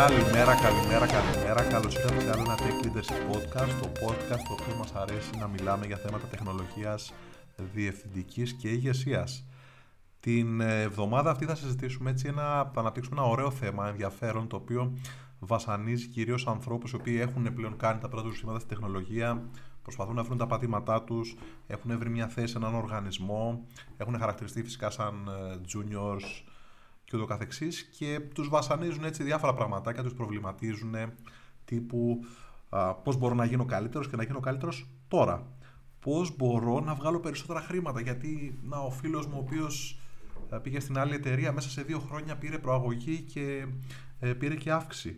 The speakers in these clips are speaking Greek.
Καλημέρα, καλημέρα, καλημέρα. Καλώς ήρθατε σε άλλο ένα Tech Leadership Podcast. Το podcast το οποίο μας αρέσει να μιλάμε για θέματα τεχνολογίας, διευθυντικής και ηγεσίας. Την εβδομάδα αυτή θα συζητήσουμε έτσι ένα, θα αναπτύξουμε ένα ωραίο θέμα ενδιαφέρον το οποίο βασανίζει κυρίως ανθρώπους οι οποίοι έχουν πλέον κάνει τα πρώτα τους βήματα στην τεχνολογία, προσπαθούν να βρουν τα πατήματά τους, έχουν βρει μια θέση σε έναν οργανισμό, έχουν χαρακτηριστεί φυσικά σαν ε, juniors και ούτω καθεξής και τους βασανίζουν έτσι διάφορα πραγματάκια, τους προβληματίζουν τύπου α, πώς μπορώ να γίνω καλύτερος και να γίνω καλύτερος τώρα. Πώς μπορώ να βγάλω περισσότερα χρήματα γιατί να, ο φίλος μου ο οποίος πήγε στην άλλη εταιρεία μέσα σε δύο χρόνια πήρε προαγωγή και ε, πήρε και αύξηση.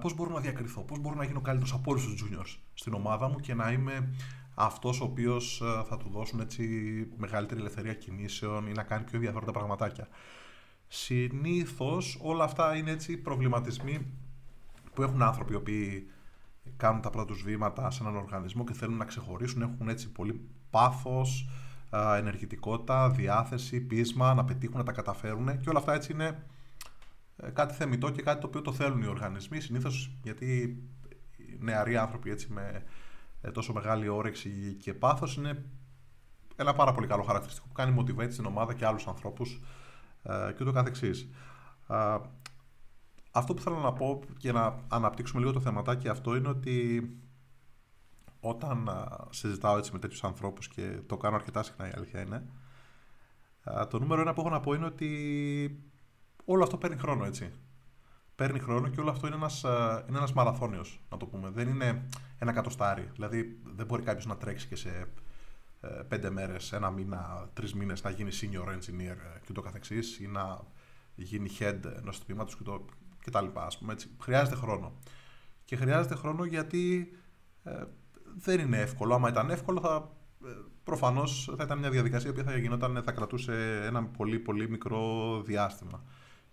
Πώς μπορώ να διακριθώ, πώς μπορώ να γίνω καλύτερος από όλους τους juniors στην ομάδα μου και να είμαι αυτός ο οποίος θα του δώσουν έτσι μεγαλύτερη ελευθερία κινήσεων ή να κάνει πιο ενδιαφέροντα πραγματάκια. Συνήθως όλα αυτά είναι έτσι προβληματισμοί που έχουν άνθρωποι οι οποίοι κάνουν τα πρώτα τους βήματα σε έναν οργανισμό και θέλουν να ξεχωρίσουν, έχουν έτσι πολύ πάθος, ενεργητικότητα, διάθεση, πείσμα, να πετύχουν, να τα καταφέρουν και όλα αυτά έτσι είναι ε, κάτι θεμητό και κάτι το οποίο το θέλουν οι οργανισμοί. Συνήθως γιατί νεαροί άνθρωποι έτσι με ε, τόσο μεγάλη όρεξη και πάθος είναι ένα πάρα πολύ καλό χαρακτηριστικό που κάνει motivate στην ομάδα και άλλους ανθρώπους ε, και ούτω καθεξής. Αυτό που θέλω να πω και να αναπτύξουμε λίγο το θεματάκι αυτό είναι ότι όταν συζητάω έτσι με τέτοιους ανθρώπους και το κάνω αρκετά συχνά η αλήθεια είναι το νούμερο ένα που έχω να πω είναι ότι όλο αυτό παίρνει χρόνο έτσι. Παίρνει χρόνο και όλο αυτό είναι ένας, είναι ένας μαραθώνιος να το πούμε. Δεν είναι ένα κατοστάρι. Δηλαδή δεν μπορεί κάποιος να τρέξει και σε ε, πέντε μέρες, ένα μήνα, τρεις μήνες να γίνει senior engineer και το καθεξής ή να γίνει head ενός τμήματος και, το, και τα λοιπά. Ας πούμε, έτσι. Χρειάζεται χρόνο. Και χρειάζεται χρόνο γιατί ε, δεν είναι εύκολο. Άμα ήταν εύκολο θα ε, προφανώς θα ήταν μια διαδικασία που θα γινόταν, θα κρατούσε ένα πολύ πολύ μικρό διάστημα.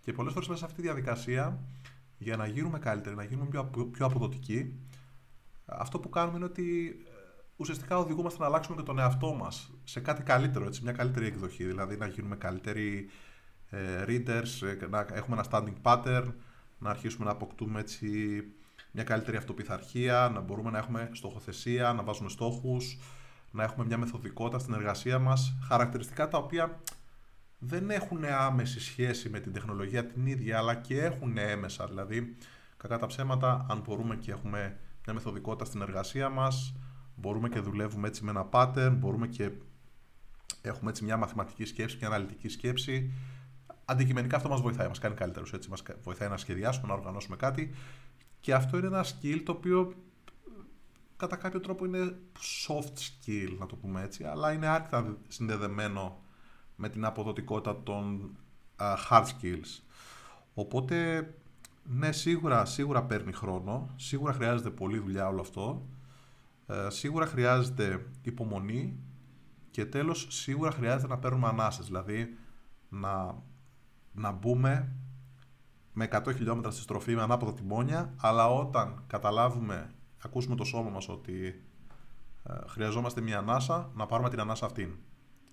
Και πολλές φορές μέσα σε αυτή τη διαδικασία για να γίνουμε καλύτεροι, να γίνουμε πιο, πιο αποδοτικοί αυτό που κάνουμε είναι ότι ουσιαστικά οδηγούμαστε να αλλάξουμε και τον εαυτό μας σε κάτι καλύτερο, έτσι, μια καλύτερη εκδοχή. Δηλαδή να γίνουμε καλύτεροι ε, readers, ε, να έχουμε ένα standing pattern, να αρχίσουμε να αποκτούμε έτσι μια καλύτερη αυτοπιθαρχία, να μπορούμε να έχουμε στοχοθεσία, να βάζουμε στόχους, να έχουμε μια μεθοδικότητα στην εργασία μας, χαρακτηριστικά τα οποία δεν έχουν άμεση σχέση με την τεχνολογία την ίδια, αλλά και έχουν έμεσα. Δηλαδή, κακά τα ψέματα, αν μπορούμε και έχουμε μια μεθοδικότητα στην εργασία μας, μπορούμε και δουλεύουμε έτσι με ένα pattern, μπορούμε και έχουμε έτσι μια μαθηματική σκέψη, μια αναλυτική σκέψη. Αντικειμενικά αυτό μας βοηθάει, μας κάνει καλύτερους, έτσι, μας βοηθάει να σχεδιάσουμε, να οργανώσουμε κάτι και αυτό είναι ένα skill το οποίο κατά κάποιο τρόπο είναι soft skill, να το πούμε έτσι, αλλά είναι άρκετα συνδεδεμένο με την αποδοτικότητα των hard skills. Οπότε, ναι, σίγουρα, σίγουρα παίρνει χρόνο, σίγουρα χρειάζεται πολλή δουλειά όλο αυτό, ε, σίγουρα χρειάζεται υπομονή και τέλος σίγουρα χρειάζεται να παίρνουμε ανάσες, δηλαδή να, να μπούμε με 100 χιλιόμετρα στη στροφή με ανάποδα τιμόνια, αλλά όταν καταλάβουμε, ακούσουμε το σώμα μας ότι ε, χρειαζόμαστε μια ανάσα, να πάρουμε την ανάσα αυτήν.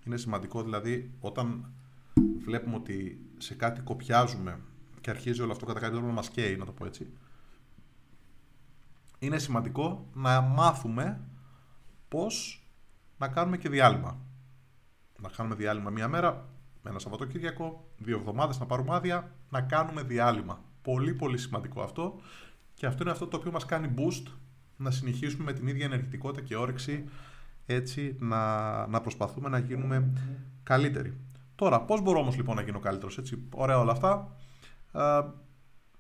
Είναι σημαντικό δηλαδή όταν βλέπουμε ότι σε κάτι κοπιάζουμε και αρχίζει όλο αυτό κατά κάποιο τρόπο να μας καίει, να το πω έτσι, είναι σημαντικό να μάθουμε πώς να κάνουμε και διάλειμμα. Να κάνουμε διάλειμμα μία μέρα, με ένα Σαββατοκύριακο, δύο εβδομάδες να πάρουμε άδεια, να κάνουμε διάλειμμα. Πολύ πολύ σημαντικό αυτό και αυτό είναι αυτό το οποίο μας κάνει boost να συνεχίσουμε με την ίδια ενεργητικότητα και όρεξη έτσι να, να προσπαθούμε να γίνουμε καλύτεροι. Τώρα, πώς μπορώ όμως λοιπόν να γίνω καλύτερος, έτσι, ωραία όλα αυτά.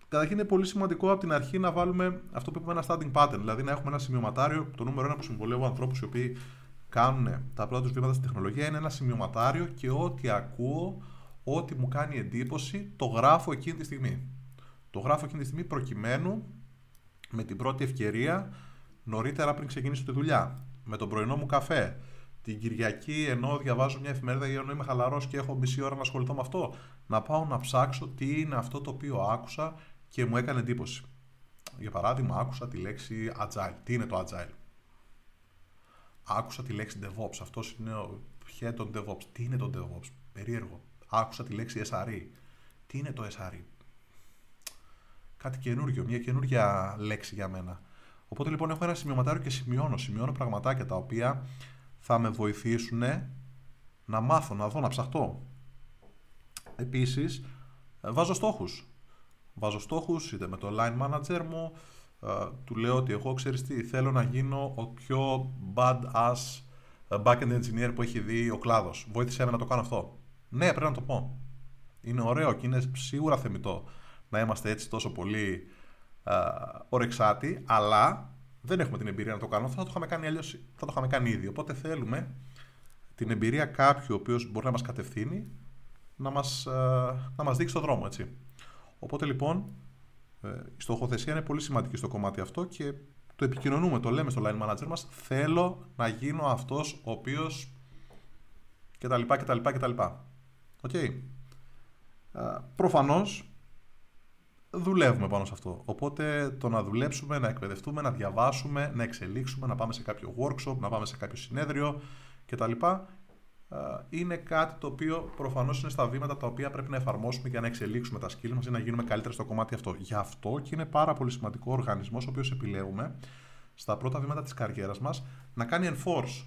Καταρχήν είναι πολύ σημαντικό από την αρχή να βάλουμε αυτό που είπαμε ένα standing pattern, δηλαδή να έχουμε ένα σημειωματάριο. Το νούμερο ένα που συμβολεύω ανθρώπους οι οποίοι κάνουν τα πρώτα τους βήματα στην τεχνολογία είναι ένα σημειωματάριο και ό,τι ακούω, ό,τι μου κάνει εντύπωση, το γράφω εκείνη τη στιγμή. Το γράφω εκείνη τη στιγμή προκειμένου με την πρώτη ευκαιρία νωρίτερα πριν ξεκινήσω τη δουλειά. Με τον πρωινό μου καφέ. Την Κυριακή, ενώ διαβάζω μια εφημερίδα ή ενώ είμαι χαλαρός και έχω μισή ώρα να ασχοληθώ με αυτό, να πάω να ψάξω τι είναι αυτό το οποίο άκουσα και μου έκανε εντύπωση. Για παράδειγμα, άκουσα τη λέξη agile. Τι είναι το agile; Άκουσα τη λέξη DevOps. Αυτός είναι ο head των DevOps. Τι είναι το DevOps; Περίεργο. Άκουσα τη λέξη SRE. Τι είναι το SRE. κάτι καινούριο, μια καινούργια λέξη για μένα. Οπότε λοιπόν έχω ένα σημειωματάριο και σημειώνω, σημειώνω πραγματάκια τα οποία θα με βοηθήσουν να μάθω, να δω, να ψαχτώ. Επίσης, βάζω στόχους. Βάζω στόχους είτε με το line manager μου, ε, του λέω ότι εγώ ξέρεις τι, θέλω να γίνω ο πιο bad-ass ε, backend engineer που έχει δει ο κλάδος. Βοήθησέ με να το κάνω αυτό. Ναι, πρέπει να το πω. Είναι ωραίο και είναι σίγουρα θεμητό να είμαστε έτσι τόσο πολύ uh, ορεξάτοι, αλλά δεν έχουμε την εμπειρία να το κάνουμε. Θα το είχαμε κάνει αλλιώς, θα το είχαμε κάνει ήδη. Οπότε θέλουμε την εμπειρία κάποιου ο οποίος μπορεί να μας κατευθύνει να μας, να μας δείξει το δρόμο, έτσι. Οπότε λοιπόν ε, η στοχοθεσία είναι πολύ σημαντική στο κομμάτι αυτό και το επικοινωνούμε, το λέμε στο line manager μας θέλω να γίνω αυτός ο οποίος κτλ. κτλ, κτλ. OK. Okay. Προφανώς δουλεύουμε πάνω σε αυτό. Οπότε το να δουλέψουμε, να εκπαιδευτούμε, να διαβάσουμε, να εξελίξουμε, να πάμε σε κάποιο workshop, να πάμε σε κάποιο συνέδριο κτλ. Είναι κάτι το οποίο προφανώς είναι στα βήματα τα οποία πρέπει να εφαρμόσουμε για να εξελίξουμε τα skills μας ή να γίνουμε καλύτερα στο κομμάτι αυτό. Γι' αυτό και είναι πάρα πολύ σημαντικό ο οργανισμός ο οποίος επιλέγουμε στα πρώτα βήματα της καριέρας μας να κάνει enforce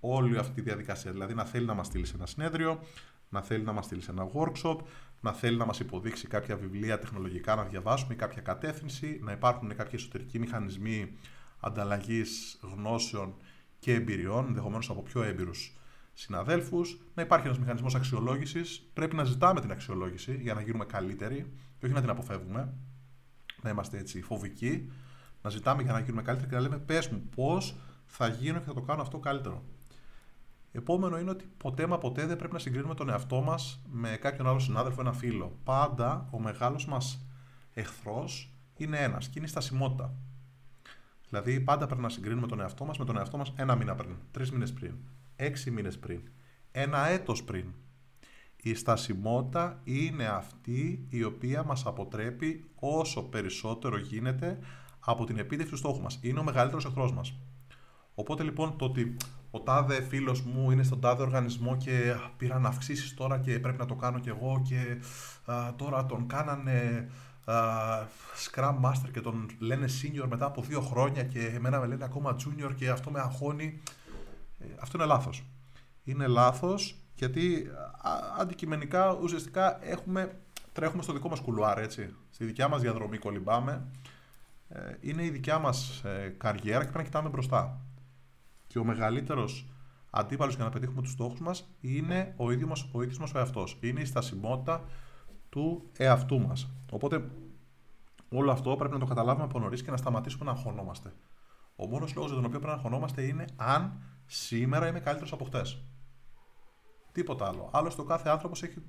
όλη αυτή τη διαδικασία. Δηλαδή να θέλει να μας στείλει σε ένα συνέδριο, να θέλει να μας στείλει σε ένα workshop, να θέλει να μας υποδείξει κάποια βιβλία τεχνολογικά να διαβάσουμε ή κάποια κατεύθυνση, να υπάρχουν κάποιοι εσωτερικοί μηχανισμοί ανταλλαγής γνώσεων και εμπειριών, ενδεχομένως από πιο έμπειρους συναδέλφους, να υπάρχει ένας μηχανισμός αξιολόγησης. Πρέπει να ζητάμε την αξιολόγηση για να γίνουμε καλύτεροι και όχι να την αποφεύγουμε, να είμαστε έτσι φοβικοί. Να ζητάμε για να γίνουμε καλύτεροι και να λέμε πες μου πώς θα γίνω και θα το κάνω αυτό καλύτερο. Επόμενο είναι ότι ποτέ μα ποτέ δεν πρέπει να συγκρίνουμε τον εαυτό μας με κάποιον άλλο συνάδελφο, ένα φίλο. Πάντα ο μεγάλος μας εχθρός είναι ένας και είναι η στασιμότητα. Δηλαδή, πάντα πρέπει να συγκρίνουμε τον εαυτό μας με τον εαυτό μας ένα μήνα πριν, τρεις μήνες πριν, έξι μήνες πριν, ένα έτος πριν. Η στασιμότητα είναι αυτή η οποία μας αποτρέπει όσο περισσότερο γίνεται από την επίτευξη του στόχου μας. Είναι ο μεγαλύτερος εχθρός μας. Οπότε λοιπόν το ότι ο τάδε φίλος μου είναι στον τάδε οργανισμό και πήραν αυξήσεις τώρα και πρέπει να το κάνω κι εγώ και τώρα τον κάνανε α, Scrum Master και τον λένε Senior μετά από δύο χρόνια και εμένα με λένε ακόμα Junior και αυτό με αγχώνει. Ε, αυτό είναι λάθος. Είναι λάθος γιατί αντικειμενικά ουσιαστικά έχουμε, τρέχουμε στο δικό μας κουλουάρ, έτσι. Στη δικιά μας διαδρομή κολυμπάμε. Ε, είναι η δικιά μας ε, καριέρα και πρέπει να κοιτάμε μπροστά. Και ο μεγαλύτερος αντίπαλος για να πετύχουμε τους στόχους μας είναι ο ίδιος μας ο, ίδιος μας ο εαυτός. Είναι η στασιμότητα του εαυτού μας. Οπότε όλο αυτό πρέπει να το καταλάβουμε από νωρίς και να σταματήσουμε να αγχωνόμαστε. Ο μόνος λόγος για τον οποίο πρέπει να αγχωνόμαστε είναι αν σήμερα είμαι καλύτερος από χτες. Τίποτα άλλο. Άλλωστε, ο κάθε άνθρωπος έχει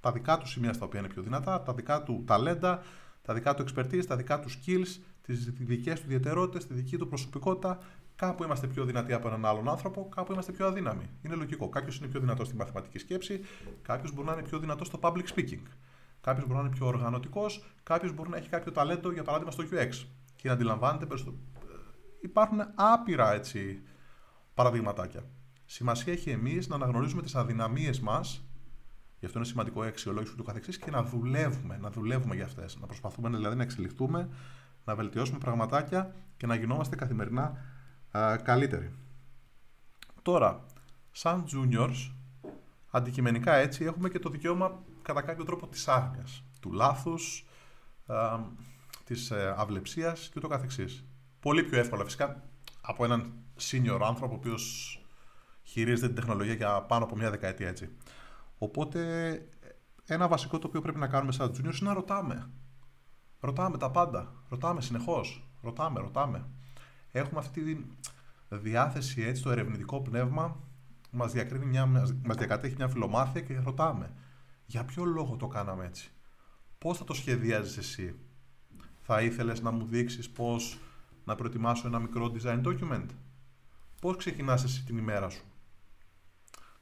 τα δικά του σημεία στα οποία είναι πιο δυνατά, τα δικά του ταλέντα, τα δικά του expertise, τα δικά του skills, τις δικές του ιδιαιτερότητες, τη δική του προσωπικότητα Κάπου είμαστε πιο δυνατοί από έναν άλλον άνθρωπο, κάπου είμαστε πιο αδύναμοι. Είναι λογικό. Κάποιος είναι πιο δυνατός στη μαθηματική σκέψη, κάποιος μπορεί να είναι πιο δυνατός στο public speaking. Κάποιος μπορεί να είναι πιο οργανωτικός, κάποιος μπορεί να έχει κάποιο ταλέντο, για παράδειγμα, στο UX. Και να αντιλαμβάνεται περισσότερο. Υπάρχουν άπειρα έτσι παραδειγματάκια. Σημασία έχει εμείς να αναγνωρίζουμε τις αδυναμίες μας, γι' αυτό είναι σημαντικό η αξιολόγηση του καθεξής, και να δουλεύουμε, να δουλεύουμε για αυτές. Να προσπαθούμε δηλαδή να εξελιχθούμε, να βελτιώσουμε πραγματάκια και να γινόμαστε καθημερινά α, καλύτερη. Τώρα, σαν juniors, αντικειμενικά έτσι, έχουμε και το δικαίωμα κατά κάποιο τρόπο της άγνοιας, του λάθους, α, της ε, αυλεψίας και ούτω καθεξής. Πολύ πιο εύκολα φυσικά από έναν senior άνθρωπο ο οποίος χειρίζεται την τεχνολογία για πάνω από μια δεκαετία έτσι. Οπότε ένα βασικό το οποίο πρέπει να κάνουμε σαν juniors είναι να ρωτάμε. Ρωτάμε τα πάντα. Ρωτάμε συνεχώς. Ρωτάμε, ρωτάμε έχουμε αυτή τη διάθεση, έτσι, το ερευνητικό πνεύμα μας, διακρίνει μια, μας διακατέχει μια φιλομάθεια και ρωτάμε για ποιο λόγο το κάναμε έτσι; Πώς θα το σχεδιάζεις εσύ; Θα ήθελες να μου δείξεις πώς να προετοιμάσω ένα μικρό design document; Πώς ξεκινάς εσύ την ημέρα σου;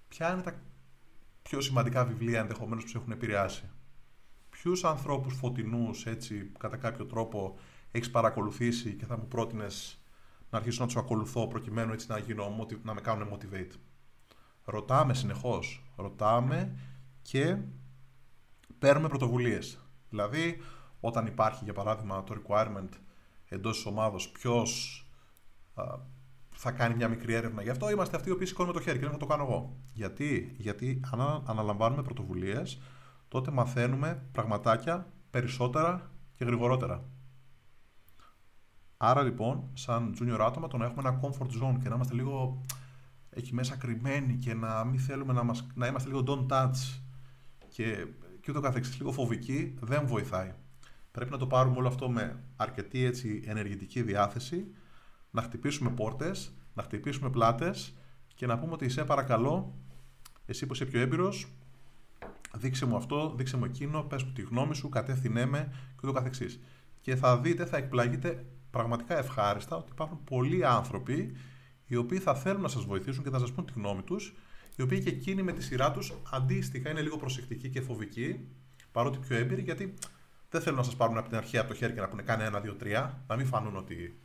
Ποια είναι τα πιο σημαντικά βιβλία ενδεχομένως που σε έχουν επηρεάσει; Ποιους ανθρώπους φωτεινούς έτσι κατά κάποιο τρόπο έχεις παρακολουθήσει και θα μου πρότεινες να αρχίσω να τους ακολουθώ προκειμένου έτσι να, γίνω, να με κάνουν motivate; Ρωτάμε συνεχώς. Ρωτάμε και παίρνουμε πρωτοβουλίες. Δηλαδή, όταν υπάρχει για παράδειγμα το requirement εντός της ομάδος ποιος θα κάνει μια μικρή έρευνα γι' αυτό, είμαστε αυτοί οι οποίοι σηκώνουμε το χέρι και δεν θα το κάνω εγώ. Γιατί, Γιατί αν αναλαμβάνουμε πρωτοβουλίες τότε μαθαίνουμε πραγματάκια περισσότερα και γρηγορότερα. Άρα λοιπόν, σαν junior άτομα, το να έχουμε ένα comfort zone και να είμαστε λίγο εκεί μέσα κρυμμένοι και να μην θέλουμε να, μας, να είμαστε λίγο don't touch και, και ούτω καθεξής, λίγο φοβικοί, δεν βοηθάει. Πρέπει να το πάρουμε όλο αυτό με αρκετή έτσι, ενεργητική διάθεση, να χτυπήσουμε πόρτες, να χτυπήσουμε πλάτες και να πούμε ότι σε παρακαλώ, εσύ που είσαι πιο έμπειρος, δείξε μου αυτό, δείξε μου εκείνο, πες μου τη γνώμη σου, κατεύθυνέ με και ούτω καθεξής. Και θα δείτε, θα εκπλαγείτε πραγματικά ευχάριστα ότι υπάρχουν πολλοί άνθρωποι οι οποίοι θα θέλουν να σας βοηθήσουν και θα σας πούν τη γνώμη τους, οι οποίοι και εκείνοι με τη σειρά τους αντίστοιχα είναι λίγο προσεκτικοί και φοβικοί, παρότι πιο έμπειροι, γιατί δεν θέλουν να σας πάρουν από την αρχή από το χέρι και να πούνε κάνε ένα, δύο, τρία, να μην φανούν ότι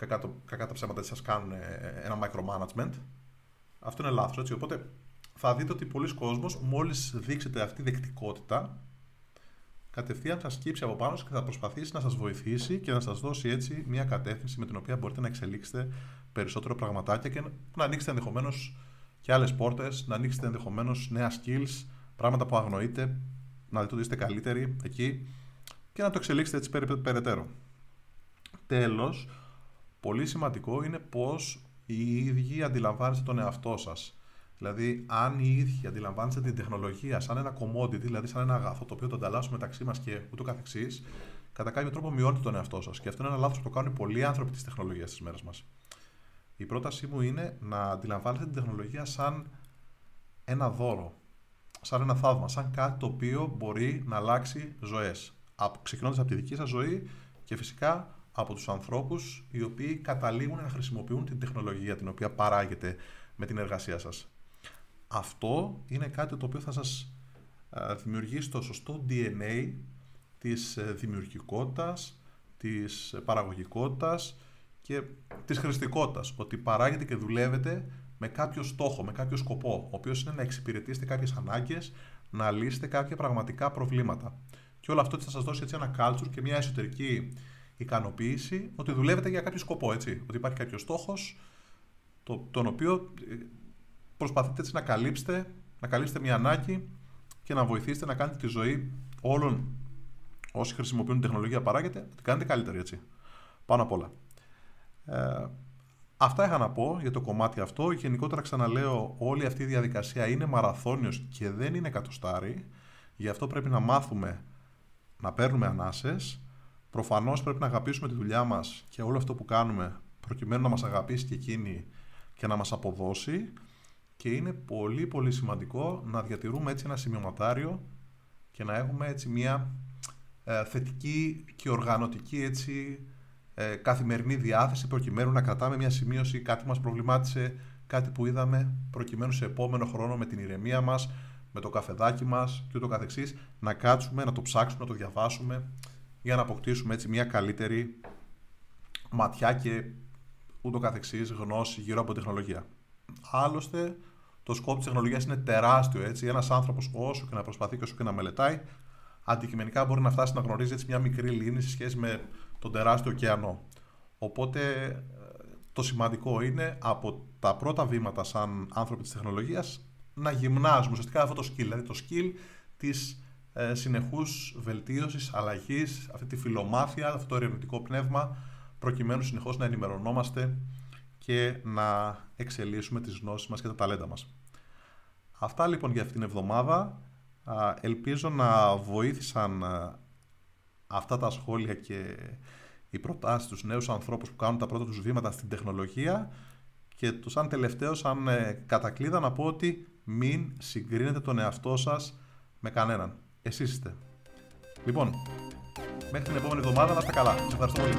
κακά, το, κακά τα ψέματα σας κάνουν ένα micromanagement. Αυτό είναι λάθος, έτσι. Οπότε θα δείτε ότι πολλοί κόσμος μόλις δείξετε αυτή τη δεκτικότητα κατευθείαν θα σκύψει από πάνω και θα προσπαθήσει να σας βοηθήσει και να σας δώσει έτσι μια κατεύθυνση με την οποία μπορείτε να εξελίξετε περισσότερο πραγματάκια και να ανοίξετε ενδεχομένως και άλλες πόρτες, να ανοίξετε ενδεχομένως νέα skills, πράγματα που αγνοείτε, να δείτε ότι είστε καλύτεροι εκεί και να το εξελίξετε έτσι περαιτέρω. Τέλος, πολύ σημαντικό είναι πώς οι ίδιοι αντιλαμβάνεστε τον εαυτό σας. Δηλαδή, αν οι ίδιοι αντιλαμβάνεστε την τεχνολογία σαν ένα commodity, δηλαδή σαν ένα αγαθό το οποίο το ανταλλάσσουμε μεταξύ μας και ούτω καθεξής, κατά κάποιο τρόπο μειώνετε τον εαυτό σας. Και αυτό είναι ένα λάθος που το κάνουν πολλοί άνθρωποι της τεχνολογίας στι μέρε μας. Η πρότασή μου είναι να αντιλαμβάνεστε την τεχνολογία σαν ένα δώρο, σαν ένα θαύμα, σαν κάτι το οποίο μπορεί να αλλάξει ζωές. Ξεκινώντας από τη δική σας ζωή και φυσικά από τους ανθρώπους οι οποίοι καταλήγουν να χρησιμοποιούν την τεχνολογία την οποία παράγεται με την εργασία σας. Αυτό είναι κάτι το οποίο θα σας δημιουργήσει το σωστό DNA της ε, δημιουργικότητας, της παραγωγικότητας και της χρηστικότητας. Ότι παράγετε και δουλεύετε με κάποιο στόχο, με κάποιο σκοπό, ο οποίος είναι να εξυπηρετήσετε κάποιες ανάγκες, να λύσετε κάποια πραγματικά προβλήματα. Και όλο αυτό θα σας δώσει έτσι ένα culture και μια εσωτερική ικανοποίηση ότι δουλεύετε για κάποιο σκοπό, έτσι. Ότι υπάρχει κάποιο στόχος, το, τον οποίο ε, προσπαθείτε έτσι να καλύψετε, να καλύψετε μια ανάγκη και να βοηθήσετε να κάνετε τη ζωή όλων όσοι χρησιμοποιούν την τεχνολογία παράγεται, να την κάνετε καλύτερη έτσι. Πάνω απ' όλα. Ε, αυτά είχα να πω για το κομμάτι αυτό. Γενικότερα ξαναλέω, όλη αυτή η διαδικασία είναι μαραθώνιος και δεν είναι κατοστάρι. Γι' αυτό πρέπει να μάθουμε να παίρνουμε ανάσες. Προφανώς πρέπει να αγαπήσουμε τη δουλειά μας και όλο αυτό που κάνουμε προκειμένου να μας αγαπήσει και εκείνη και να μας αποδώσει και είναι πολύ πολύ σημαντικό να διατηρούμε έτσι ένα σημειωματάριο και να έχουμε έτσι μια ε, θετική και οργανωτική έτσι ε, καθημερινή διάθεση προκειμένου να κρατάμε μια σημείωση, κάτι μας προβλημάτισε, κάτι που είδαμε προκειμένου σε επόμενο χρόνο με την ηρεμία μας, με το καφεδάκι μας και ούτω καθεξής, να κάτσουμε, να το ψάξουμε, να το διαβάσουμε για να αποκτήσουμε έτσι μια καλύτερη ματιά και ούτω καθεξής γνώση γύρω από τεχνολογία. Άλλωστε, το σκόπ της τεχνολογίας είναι τεράστιο. Έτσι. Ένας άνθρωπος, όσο και να προσπαθεί και όσο και να μελετάει, αντικειμενικά μπορεί να φτάσει να γνωρίζει έτσι, μια μικρή λίμνη σε σχέση με τον τεράστιο ωκεανό. Οπότε, το σημαντικό είναι από τα πρώτα βήματα σαν άνθρωποι της τεχνολογίας να γυμνάζουμε ουσιαστικά αυτό το skill, δηλαδή το skill της ε, συνεχούς βελτίωσης, αλλαγής, αυτή τη φιλομάθεια, αυτό το ερευνητικό πνεύμα προκειμένου συνεχώς να ενημερωνόμαστε και να εξελίσσουμε τις γνώσεις μας και τα ταλέντα μας. Αυτά λοιπόν για αυτήν την εβδομάδα. Ελπίζω να βοήθησαν αυτά τα σχόλια και οι προτάσεις τους νέους ανθρώπους που κάνουν τα πρώτα τους βήματα στην τεχνολογία και το σαν τελευταίο, σαν ε, κατακλείδα να πω ότι μην συγκρίνετε τον εαυτό σας με κανέναν. Εσείς είστε. Λοιπόν, μέχρι την επόμενη εβδομάδα να είστε καλά. Σα ευχαριστώ πολύ.